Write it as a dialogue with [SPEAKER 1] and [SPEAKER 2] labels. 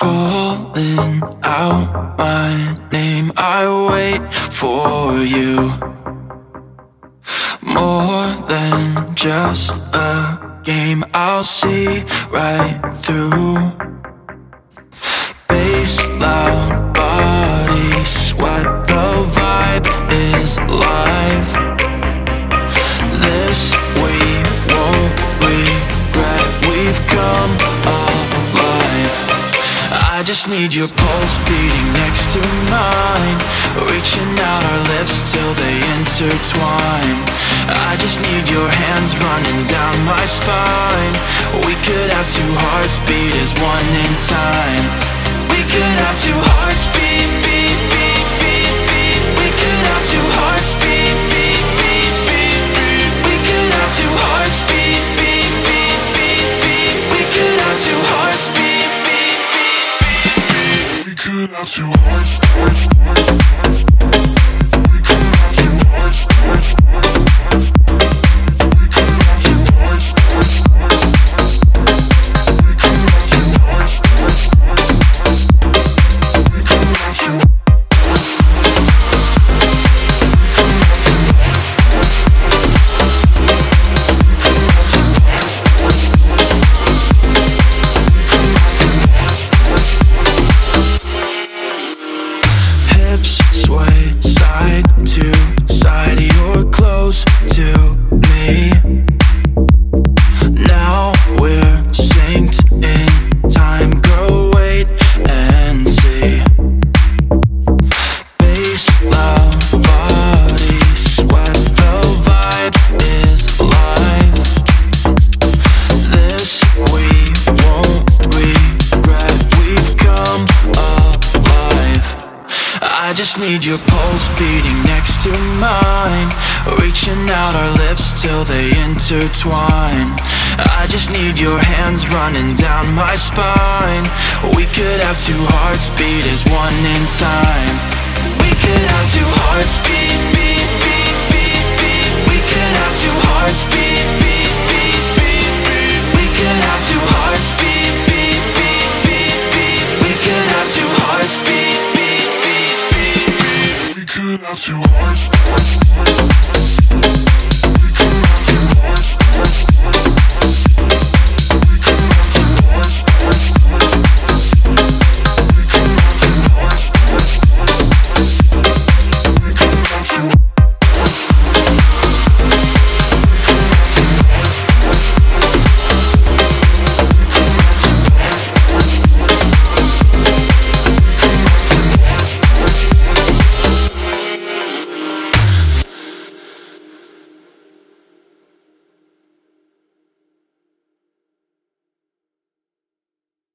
[SPEAKER 1] calling out my name. I wait for you more than just a game. I'll see right through. Bass loud. I just need your pulse beating next to mine. Reaching out our lips till they intertwine. I just need your hands running down my spine. We could have two hearts beat as one in time. We could have two hearts beat, We could have hips sway side to side. You're close to me. Now we're synced in time. Girl, wait and see. Need your pulse beating next to mine. Reaching out our lips till they intertwine. I just need your hands running down my spine. We could have two hearts beat as one in time. you are.